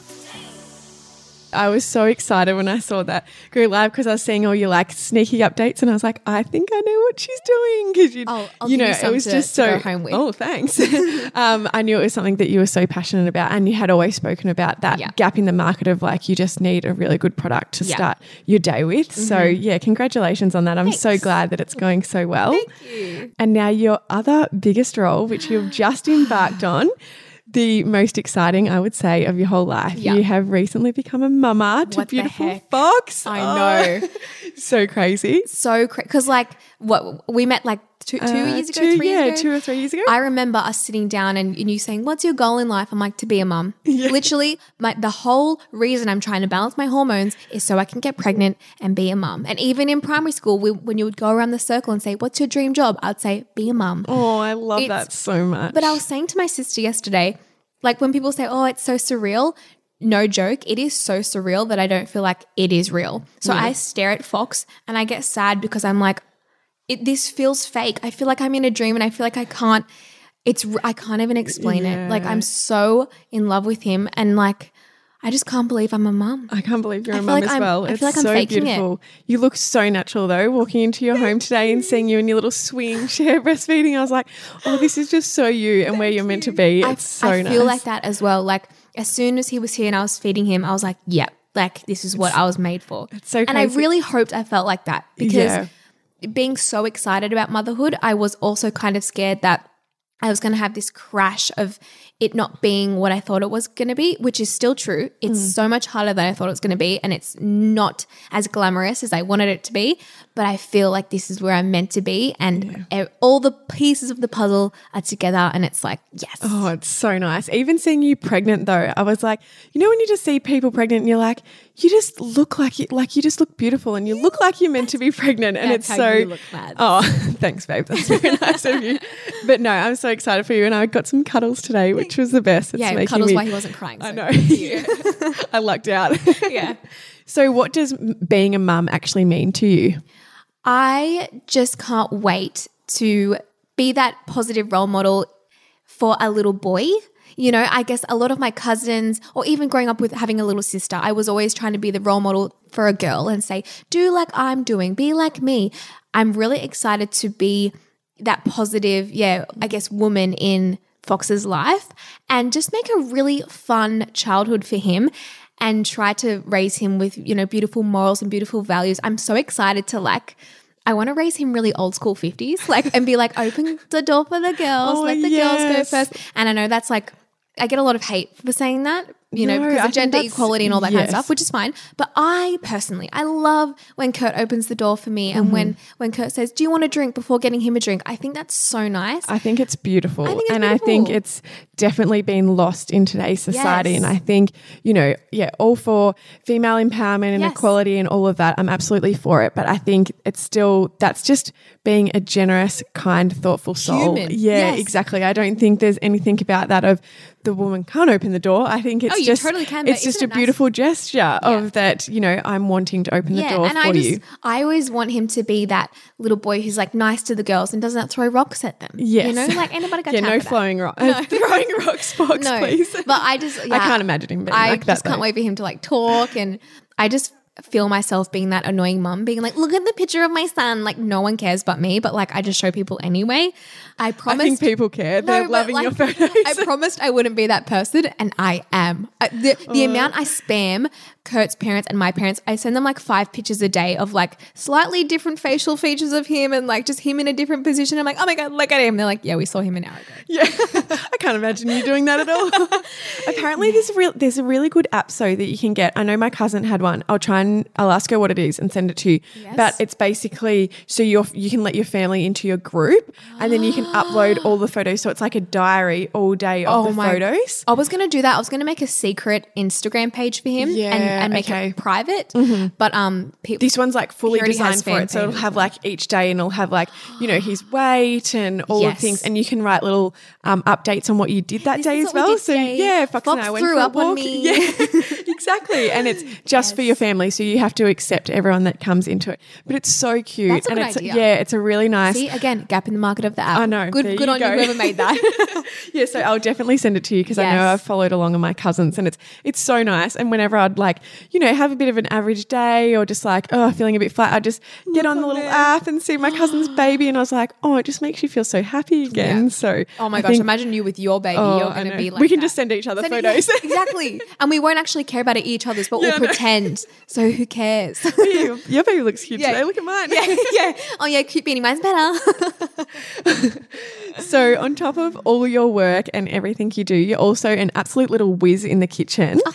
I was so excited when I saw that go live because I was seeing all your like sneaky updates, and I was like, I think I know what she's doing because you, I'll- I'll you know, you it was to- just so. go home with. Oh, thanks. um, I knew it was something that you were so passionate about, and you had always spoken about that Yeah. gap in the market of like you just need a really good product to Yeah. Mm-hmm. start your day with. So yeah, congratulations on that. I'm so glad that it's going so well. Thank you. And now your other biggest role, which you've just embarked on, the most exciting, I would say, of your whole life. Yeah. You have recently become a mama to What beautiful? Fox. I Oh, know. so crazy. So crazy. Because, like, what we met like two, two Uh, years ago, two- three yeah, years ago. two or three years ago. I remember us sitting down and, and you saying, "What's your goal in life?" I'm like, "To be a mum." Literally, my the whole reason I'm trying to balance my hormones is so I can get pregnant and be a mum. And even in primary school, we, when you would go around the circle and say, "What's your dream job?" I'd say, "Be a mum." oh, I love It's- that so much. But I was saying to my sister yesterday, like when people say, "Oh, it's so surreal." No joke, it is so surreal that I don't feel like it is real. So I stare at Fox and I get sad because I'm like, it, this feels fake. I feel like I'm in a dream and I feel like I can't. It's I can't even explain it. Like I'm so in love with him and like I just can't believe I'm a mum. I can't believe you're I a mum like as I'm- well. I it's feel like I'm so faking it. beautiful. You look so natural though, walking into your home today and seeing you in your little swing chair breastfeeding. I was like, oh, this is just so you and where you're meant to be. I, It's so I nice. feel like that as well. Like as soon as he was here and I was feeding him, I was like, "Yep, like this is what I was made for." so and I really hoped I felt like that because Yeah. Being so excited about motherhood, I was also kind of scared that I was going to have this crash of it not being what I thought it was going to be, which is still true. It's Mm. so much harder than I thought it was going to be, and it's not as glamorous as I wanted it to be. But I feel like this is where I'm meant to be, and e- all the pieces of the puzzle are together, and it's like, yes. Oh, it's so nice. Even seeing you pregnant though, I was like, you know, when you just see people pregnant and you're like, you just look like you like you just look beautiful and you look like you're meant to be pregnant. And That's it's so you look, Mads. Oh, thanks, babe. That's very nice of you. But no, I'm so excited for you. And I got some cuddles today, which was the best. It's yeah, cuddles me- why he wasn't crying. I know. I lucked out. yeah. So what does being a mum actually mean to you? I just can't wait to be that positive role model for a little boy. You know, I guess a lot of my cousins, or even growing up with having a little sister, I was always trying to be the role model for a girl and say, do like I'm doing, be like me. I'm really excited to be that positive, yeah, I guess, woman in Fox's life and just make a really fun childhood for him and try to raise him with, you know, beautiful morals and beautiful values. I'm so excited to like I want to raise him really old school 50s, like and be like, open the door for the girls, Oh, let the yes. girls go first. And I know that's like I get a lot of hate for saying that, you know, No, because I of gender equality and all that kind of stuff, which is fine. But I personally, I love when Kurt opens the door for me and when Mm-hmm. when Kurt says, "Do you want a drink?" before getting him a drink. I think that's so nice. I think it's beautiful. think it's and I think it's definitely been lost in today's society. Yes. And I think, you know, yeah, all for female empowerment and Yes. equality and all of that. I'm absolutely for it. But I think it's still, that's just being a generous, kind, thoughtful soul. Human. Yeah, Yes. exactly. I don't think there's anything about that of the woman can't open the door. I think it's Oh, you just, totally can, it's just a nice? beautiful gesture of that, you know, I'm wanting to open the door and for I just you. I always want him to be that little boy who's like nice to the girls and doesn't throw rocks at them. Yes. You know, like anybody got Yeah, no flowing rock, throwing rocks, Fox, No, please. but I just I can't imagine him being I like that. just can't though. wait for him to like talk, and I just feel myself being that annoying mum, being like, "Look at the picture of my son." Like no one cares but me, but like I just show people anyway. I promise. I promised. think people care. No, They're loving your photos. I promised I wouldn't be that person, and I am. Uh, the the Oh. amount I spam Kurt's parents and my parents, I send them like five pictures a day of like slightly different facial features of him and like just him in a different position. I'm like, oh my god, look at him. They're like, yeah, we saw him an hour ago. yeah, I can't imagine you doing that at all. Apparently, there's a real there's a really good app so that you can get. I know my cousin had one. I'll try and I'll ask her what it is and send it to you. But it's basically so you you can let your family into your group and then you can upload all the photos. So it's like a diary all day of Oh the my- photos. I was gonna do that. I was gonna make a secret Instagram page for him Yeah, and, and make okay. it private. But um, people, This one's like fully He already has designed for it. So it'll have like each day and it'll have like, you know, his weight and all Yes. things. And you can write little um, updates on what you did that This day as we well. did So yeah, Fox, and Fox I went threw for a up on walk. me. Yeah, exactly. And it's just for your family. So you have to accept everyone that comes into it. But it's so cute. And it's, idea. yeah, it's a really nice. see again, gap in the market of the app. I know. Good, good you on go. you, whoever made that. yeah, so I'll definitely send it to you because I know I've followed along on my cousins and it's it's so nice. And whenever I'd like you know, have a bit of an average day or just like, oh, feeling a bit flat, I just get on the little app and see my cousin's baby. And I was like, oh, it just makes you feel so happy again. Yeah. So, Oh my I gosh, think- imagine you with your baby. oh, You're going to be like we can that. just send each other Send- photos. exactly. And we won't actually care about each other's, but Yeah, we'll pretend. So who cares? your, your baby looks cute Yeah. today. Look at mine. yeah, yeah. Oh yeah, cute beanie. Mine's better. So, on top of all your work and everything you do, you're also an absolute little whiz in the kitchen. Oh,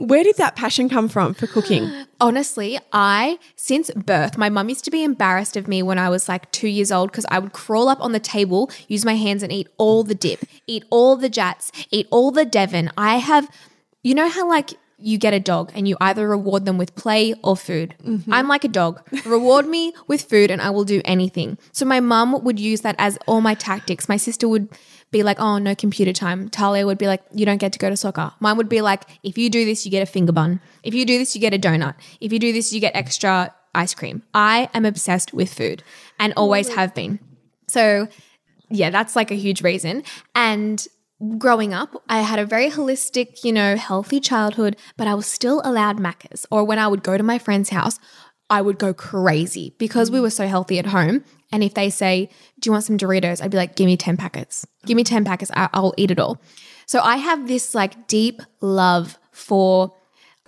Where did that passion come from for cooking? Honestly, I, since birth, my mum used to be embarrassed of me when I was like two years old because I would crawl up on the table, use my hands, and eat all the dip, eat all the Jatz, eat all the Devon. I have, you know how like you get a dog and you either reward them with play or food. Mm-hmm. I'm like a dog. Reward me with food and I will do anything. So my mum would use that as all my tactics. My sister would be like, oh, no computer time. Talia would be like, you don't get to go to soccer. Mine would be like, if you do this, you get a finger bun. If you do this, you get a donut. If you do this, you get extra ice cream. I am obsessed with food and always have been. So, yeah, that's like a huge reason. And growing up, I had a very holistic, you know, healthy childhood, but I was still allowed Macca's. Or when I would go to my friend's house, I would go crazy because we were so healthy at home. And if they say, Do you want some Doritos? I'd be like, Give me 10 packets. Give me 10 packets. I- I'll eat it all. So I have this like deep love for.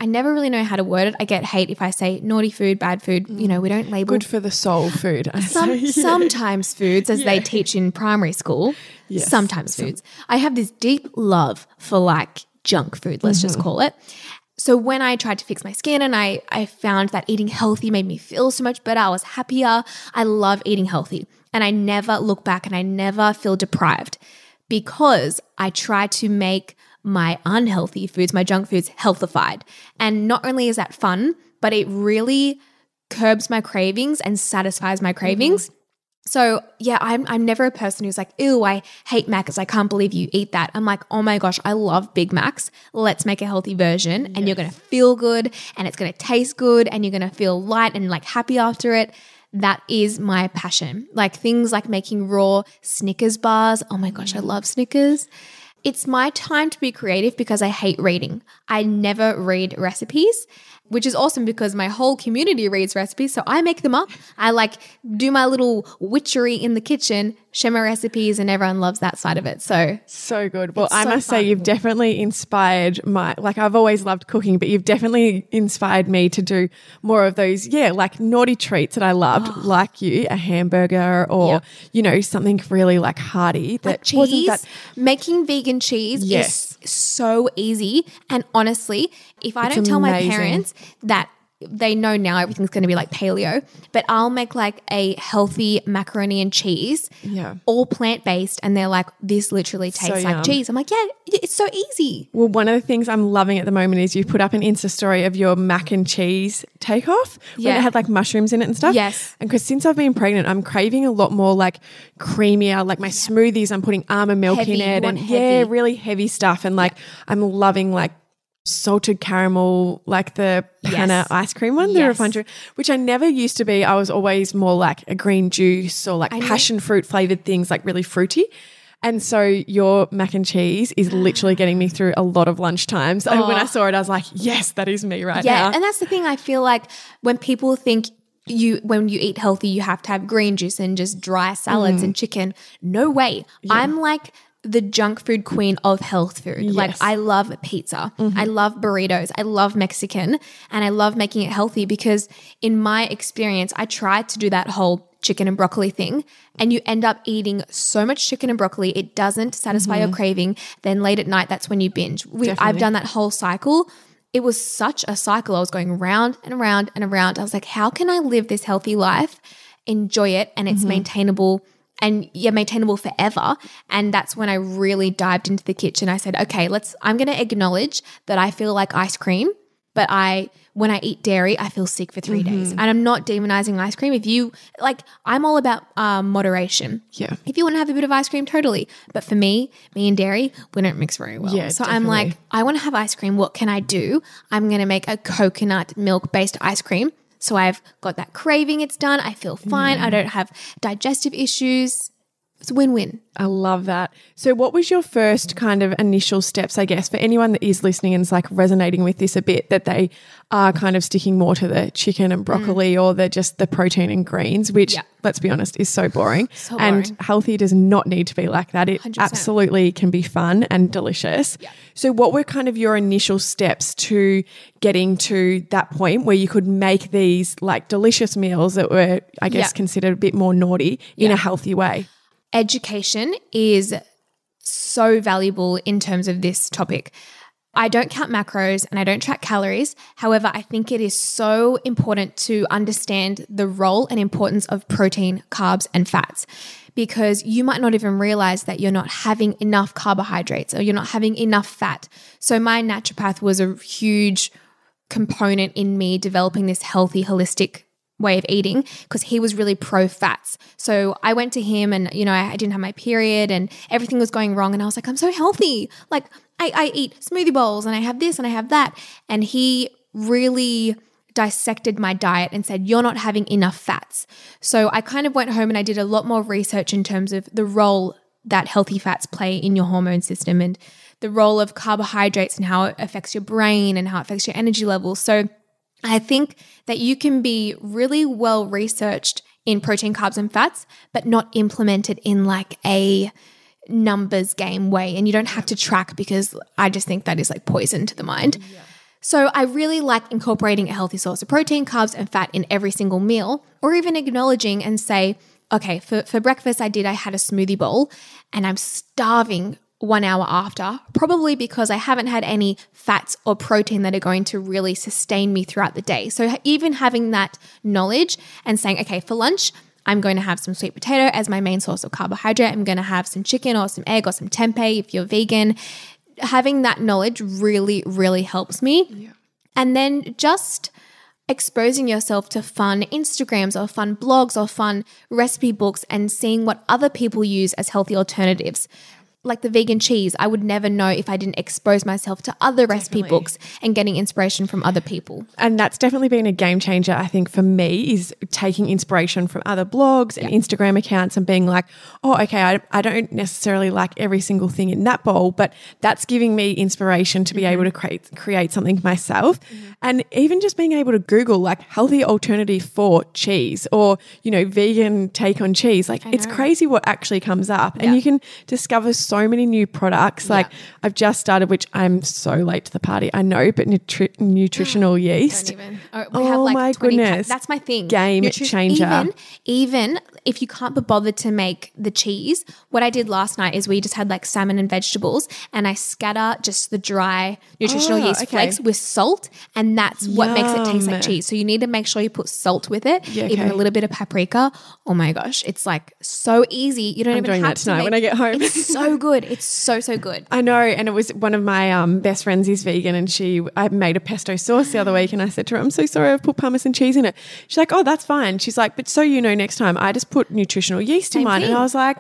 I never really know how to word it. I get hate if I say naughty food, bad food. You know, we don't mm. label Good for the soul food. Some, say. sometimes foods, as they teach in primary school. Yes. Sometimes foods. I have this deep love for like junk food, let's just mm-hmm. call it. So when I tried to fix my skin and I, I found that eating healthy made me feel so much better, I was happier. I love eating healthy. And I never look back and I never feel deprived because I try to make my unhealthy foods, my junk foods, healthified. And not only is that fun, but it really curbs my cravings and satisfies my mm-hmm. cravings. So yeah, I'm I'm never a person who's like, ew, I hate Macs. I can't believe you eat that. I'm like, oh my gosh, I love Big Macs. Let's make a healthy version, and you're gonna feel good, and it's gonna taste good, and you're gonna feel light and like happy after it. That is my passion. Like things like making raw Snickers bars. Oh my gosh, I mm. love Snickers. It's my time to be creative because I hate reading. I never read recipes, which is awesome because my whole community reads recipes. So I make them up. I like do my little witchery in the kitchen, share my recipes, and everyone loves that side of it. So So good. Well, I so must say, you've definitely inspired my, like, I've always loved cooking, but you've definitely inspired me to do more of those, yeah, like naughty treats that I loved, like you, a hamburger or, Yeah. you know, something really like hearty that like wasn't cheese, that. making vegan cheese Yes. is so easy. And honestly, if I It's don't tell my parents that they know now everything's going to be like paleo, but I'll make like a healthy macaroni and cheese, Yeah. all plant based, and they're like, "This literally tastes like cheese." I'm like, "Yeah, it's so easy." Well, one of the things I'm loving at the moment is you put up an Insta story of your mac and cheese takeoff when it had like mushrooms in it and stuff. Yes. And because since I've been pregnant, I'm craving a lot more like creamier, like my smoothies, I'm putting almond milk Heavy. in it and yeah, really heavy stuff. And like I'm loving like salted caramel, like the panna Yes. ice cream one, the Yes. refined, which I never used to be. I was always more like a green juice or like know. passion fruit flavored things, like really fruity. And so your mac and cheese is literally getting me through a lot of lunch lunchtimes. And when I saw it, I was like, yes, that is me right Yeah, now. Yeah. And that's the thing. I feel like when people think you when you eat healthy, you have to have green juice and just dry salads Mm. and chicken. No way. I'm like the junk food queen of health food. Like Yes. Mm-hmm. I love pizza. I love burritos. I love Mexican and I love making it healthy because in my experience, I tried to do that whole chicken and broccoli thing and you end up eating so much chicken and broccoli it doesn't satisfy your craving then late at night that's when you binge we, i've Mm-hmm. Done that whole cycle it was such a cycle. I was going round and around and around. I was like, how can I live this healthy life, enjoy it, and Mm-hmm. it's maintainable and yeah, maintainable forever? And that's when I really dived into the kitchen. I said, okay, let's, I'm going to acknowledge that I feel like ice cream, but I, when I eat dairy, I feel sick for 3 Mm-hmm. days. And I'm not demonizing ice cream. If you, like, I'm all about um, moderation. Yeah. If you want to have a bit of ice cream, totally. But for me, me and dairy, we don't mix very well. Yeah, so I'm like. I want to have ice cream. What can I do? I'm going to make a coconut milk based ice cream. So I've got that craving, it's done. I feel fine. I mm. don't have digestive issues. It's a win win. I love that. So, what was your first kind of initial steps, I guess, for anyone that is listening and is like resonating with this a bit, that they are kind of sticking more to the chicken and broccoli mm. or the just the protein and greens, which, Yeah. let's be honest, is so boring. So And healthy does not need to be like that. It 100%. absolutely can be fun and delicious. So, what were kind of your initial steps to getting to that point where you could make these like delicious meals that were, I guess, Yeah. considered a bit more naughty in Yeah. a healthy way? Education is so valuable in terms of this topic. I don't count macros and I don't track calories. However, I think it is so important to understand the role and importance of protein, carbs, and fats because you might not even realize that you're not having enough carbohydrates or you're not having enough fat. So, my naturopath was a huge component in me developing this healthy, holistic way of eating because he was really pro fats. So I went to him and, you know, I, didn't have my period and everything was going wrong. And I was like, I'm so healthy. Like, I, I eat smoothie bowls and I have this and I have that. And he really dissected my diet and said, You're not having enough fats. So I kind of went home and I did a lot more research in terms of the role that healthy fats play in your hormone system and the role of carbohydrates and how it affects your brain and how it affects your energy levels. So I think that you can be really well researched in protein, carbs, and fats, but not implemented in like a numbers game way. And you don't have to track because I just think that is like poison to the mind. So I really like incorporating a healthy source of protein, carbs, and fat in every single meal, or even acknowledging and say, okay, for, for breakfast I did, I had a smoothie bowl and I'm starving one hour after, probably because I haven't had any fats or protein that are going to really sustain me throughout the day. So even having that knowledge and saying, okay, for lunch, I'm going to have some sweet potato as my main source of carbohydrate. I'm going to have some chicken or some egg or some tempeh if you're vegan. Having that knowledge really, really helps me. And then just exposing yourself to fun Instagrams or fun blogs or fun recipe books and seeing what other people use as healthy alternatives. Like the vegan cheese, I would never know if I didn't expose myself to other recipe books and getting inspiration from other people. and that's definitely been a game changer i think for me is taking inspiration from other blogs and instagram accounts and being like oh okay I, I don't necessarily like every single thing in that bowl but that's giving me inspiration to be mm-hmm. able to create create something myself. Mm-hmm. And even just being able to google like healthy alternative for cheese or you know vegan take on cheese like it's crazy what actually comes up. And you can discover so many new products like i've just started which i'm so late to the party i know but nutri- nutritional yeast even. Or we Oh my 20 pa- goodness. That's my thing. Game Nutri- changer. Even, even if you can't be bothered to make the cheese, what I did last night is we just had like salmon and vegetables, and I scatter just the dry nutritional Oh, yeast okay. flakes with salt, and that's what makes it taste like cheese. So you need to make sure you put salt with it, Yeah, even a little bit of paprika. Oh my gosh, it's like so easy. You don't I'm even doing have that to tonight make- when I get home. It's so good. It's so so good. I know, and it was one of my um, best friends is vegan, and she I made a pesto sauce the other week, and I said to her, "I'm so sorry, I've put parmesan cheese in it." She's like, "Oh, that's fine." She's like, "But so you know, next time I just put nutritional yeast in Same mine," and. I was like,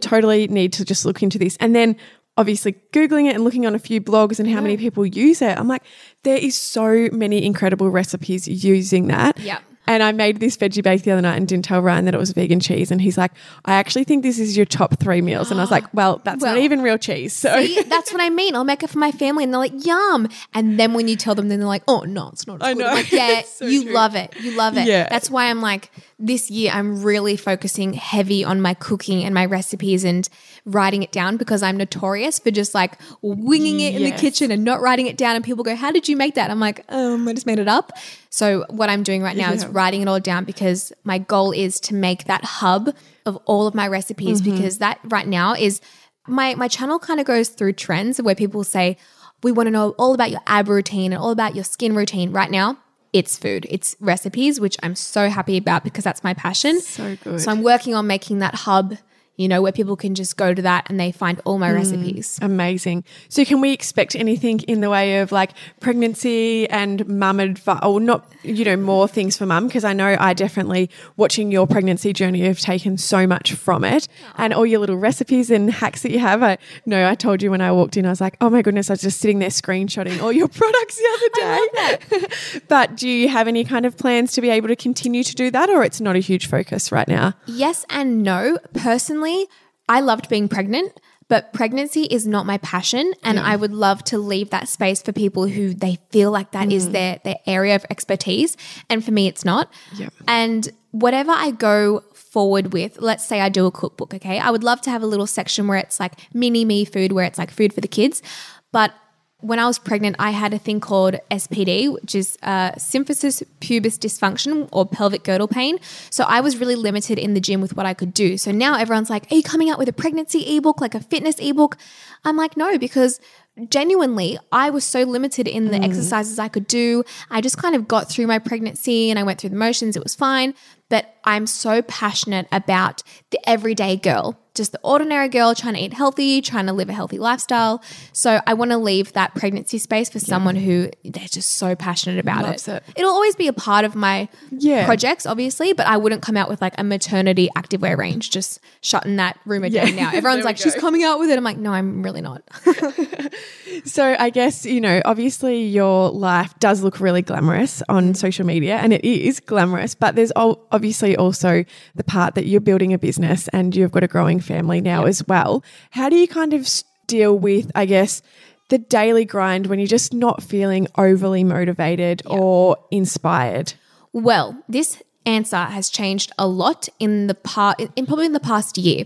"Totally need to just look into this." And then obviously googling it and looking on a few blogs and how many people use it, I'm like, there is so many incredible recipes using that. Yep. And I made this veggie bake the other night and didn't tell Ryan that it was vegan cheese. And he's like, I actually think this is your top three meals. And I was like, well, that's not even real cheese. So See, that's what I mean. I'll make it for my family, and they're like, "Yum!" And then when you tell them, then they're like, "Oh no, it's not." I good." know. I'm like, yeah, so you true. love it. You love it. Yeah. That's why I'm like, this year I'm really focusing heavy on my cooking and my recipes and writing it down because I'm notorious for just like winging it in the kitchen and not writing it down. And people go, "How did you make that?" I'm like, um, I just made it up. So what I'm doing right now is writing it all down because my goal is to make that hub of all of my recipes Mm-hmm. because that right now is my my channel kind of goes through trends where people say we want to know all about your ab routine and all about your skin routine right now it's food it's recipes which i'm so happy about because that's my passion So good. so i'm working on making that hub you know where people can just go to that and they find all Mm. my recipes Amazing. So, can we expect anything in the way of like pregnancy and mum advice, or not, you know, more things for mum? Because I know I definitely, watching your pregnancy journey, have taken so much from it and all your little recipes and hacks that you have. I know I told you when I walked in, I was like, oh my goodness, I was just sitting there screenshotting all your products the other day. but do you have any kind of plans to be able to continue to do that, or it's not a huge focus right now? yes and no personally I loved being pregnant, but pregnancy is not my passion. And mm. I would love to leave that space for people who they feel like that is mm. their, their area of expertise. And for me, it's not. Yep. And whatever I go forward with, let's say I do a cookbook, okay? I would love to have a little section where it's like mini me food, where it's like food for the kids. But when I was pregnant, I had a thing called SPD, which is uh, symphysis pubis dysfunction or pelvic girdle pain. So I was really limited in the gym with what I could do. So now everyone's like, Are you coming out with a pregnancy ebook, like a fitness ebook? I'm like, No, because genuinely, I was so limited in the exercises I could do. I just kind of got through my pregnancy and I went through the motions. It was fine. But I'm so passionate about the everyday girl, just the ordinary girl trying to eat healthy, trying to live a healthy lifestyle. So I want to leave that pregnancy space for someone who they're just so passionate about Loves it. It'll always be a part of my Yeah. projects, obviously, but I wouldn't come out with like a maternity activewear range, just shutting that rumor down now. Everyone's like, she's coming out with it. I'm like, no, I'm really not. So I guess, you know, obviously your life does look really glamorous on mm-hmm. social media and it is glamorous, but there's obviously also the part that you're building a business and you've got a growing family now as well. How do you kind of deal with, I guess, the daily grind when you're just not feeling overly motivated or inspired? Well, this answer has changed a lot in the part in probably in the past year.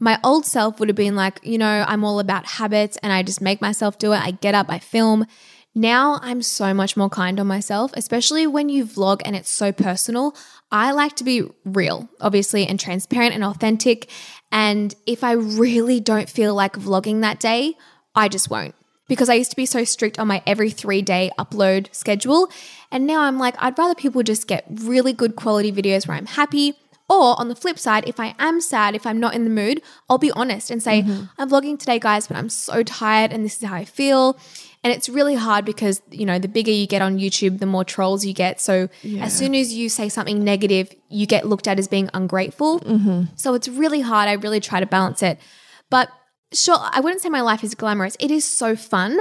My old self would have been like, you know, I'm all about habits and I just make myself do it. I get up, I film. Now I'm so much more kind on myself, especially when you vlog and it's so personal. I like to be real, obviously, and transparent and authentic. And if I really don't feel like vlogging that day, I just won't because I used to be so strict on my every three day upload schedule. And now I'm like, I'd rather people just get really good quality videos where I'm happy. Or on the flip side, if I am sad, if I'm not in the mood, I'll be honest and say, mm-hmm. I'm vlogging today, guys, but I'm so tired and this is how I feel. And it's really hard because, you know, the bigger you get on YouTube, the more trolls you get. So as soon as you say something negative, you get looked at as being ungrateful. Mm-hmm. So it's really hard. I really try to balance it. But sure, I wouldn't say my life is glamorous. It is so fun,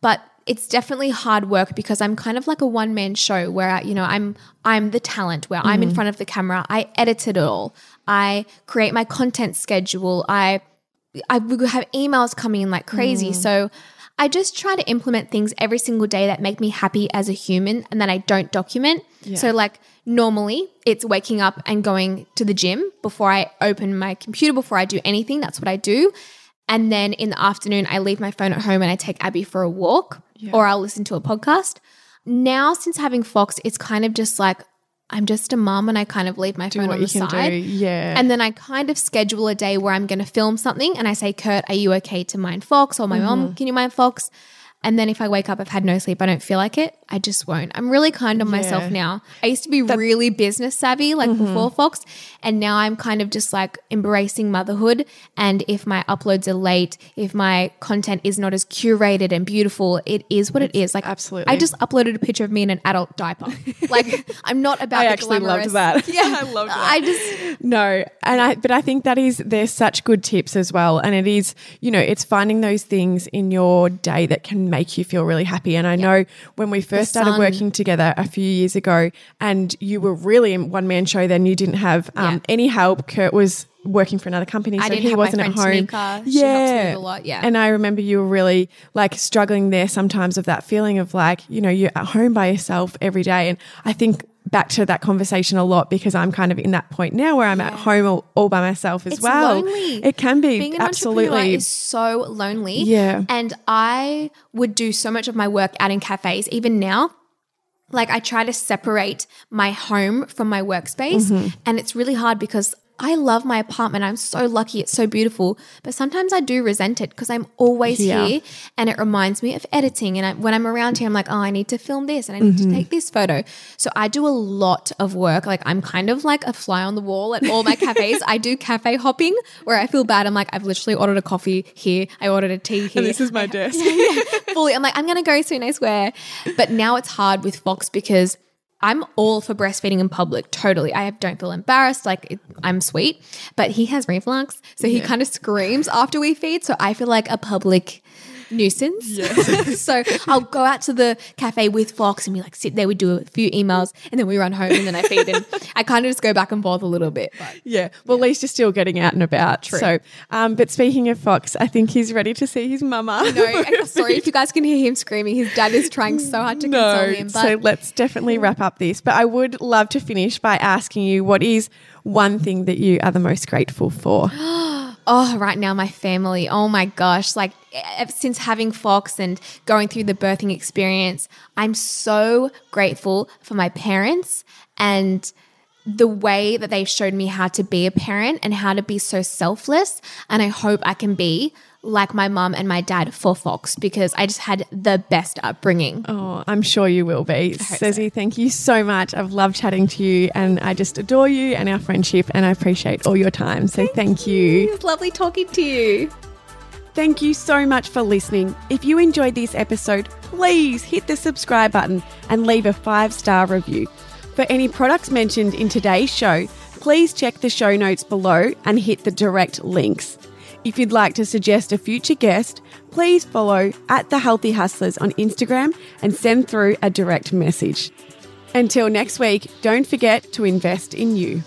but it's definitely hard work because I'm kind of like a one man show where I, you know I'm I'm the talent where I'm in mm-hmm. front of the camera. I edit it all. I create my content schedule. I I have emails coming in like crazy. So I just try to implement things every single day that make me happy as a human and that I don't document. So like normally it's waking up and going to the gym before I open my computer before I do anything. That's what I do. And then in the afternoon, I leave my phone at home and I take Abby for a walk or I'll listen to a podcast. Now, since having Fox, it's kind of just like I'm just a mom and I kind of leave my phone what on the side. do, yeah. And then I kind of schedule a day where I'm going to film something and I say, Kurt, are you okay to mind Fox? Or my Mm-hmm. mom, can you mind Fox? And then if I wake up, I've had no sleep, I don't feel like it, I just won't. I'm really kind on myself now. I used to be really business savvy, like Mm-hmm. before Fox, and now I'm kind of just like embracing motherhood. And if my uploads are late, if my content is not as curated and beautiful, it is what it is. Like, absolutely. I just uploaded a picture of me in an adult diaper. like, I'm not about I the actually loved glamorous- that. Yeah, I loved that. I just, No, and I but I think that is there's such good tips as well, and it is you know it's finding those things in your day that can make you feel really happy. And I know when we first started sun. working together a few years ago, and you were really in one man show, then you didn't have um, Yeah. any help. Kurt was working for another company, so didn't he wasn't at home. Tanika. She helps me a lot, yeah. and I remember you were really like struggling there sometimes of that feeling of like you know you're at home by yourself every day, and I think. Back to that conversation a lot because I'm kind of in that point now where I'm at home all, all by myself as It's well. lonely. It can be being an absolutely. is so lonely. Yeah. And I would do so much of my work out in cafes, even now. Like I try to separate my home from my workspace. Mm-hmm. And it's really hard because I love my apartment. I'm so lucky. It's so beautiful. But sometimes I do resent it because I'm always Yeah. here and it reminds me of editing. And I, when I'm around here, I'm like, oh, I need to film this and I need Mm-hmm. to take this photo. So I do a lot of work. Like I'm kind of like a fly on the wall at all my cafes. I do cafe hopping where I feel bad. I'm like, I've literally ordered a coffee here. I ordered a tea here. And this is my desk. fully. I'm like, I'm gonna go soon, I swear. But now it's hard with Fox because I'm all for breastfeeding in public. Totally, I don't feel embarrassed. Like it, I'm sweet, but he has reflux, so he kind of screams after we feed. So I feel like a public nuisance. so I'll go out to the cafe with Fox and we like sit there, we do a few emails, and then we run home and then I feed him. I kind of just go back and forth a little bit. But. Yeah. Well, at least you're still getting out and about. True. So, um, but speaking of Fox, I think he's ready to see his mama. No, sorry if you guys can hear him screaming. His dad is trying so hard to no, console him. But so let's definitely wrap up this. But I would love to finish by asking you what is one thing that you are the most grateful for? oh, right now, my family. Oh my gosh. Like, since having Fox and going through the birthing experience, I'm so grateful for my parents and the way that they've showed me how to be a parent and how to be so selfless. And I hope I can be like my mum and my dad for Fox because I just had the best upbringing. Oh, I'm sure you will be. Sezzy, so. thank you so much. I've loved chatting to you and I just adore you and our friendship and I appreciate all your time. So thank, thank you. It's lovely talking to you. Thank you so much for listening. If you enjoyed this episode, please hit the subscribe button and leave a five star review. For any products mentioned in today's show, please check the show notes below and hit the direct links. If you'd like to suggest a future guest, please follow at The Healthy Hustlers on Instagram and send through a direct message. Until next week, don't forget to invest in you.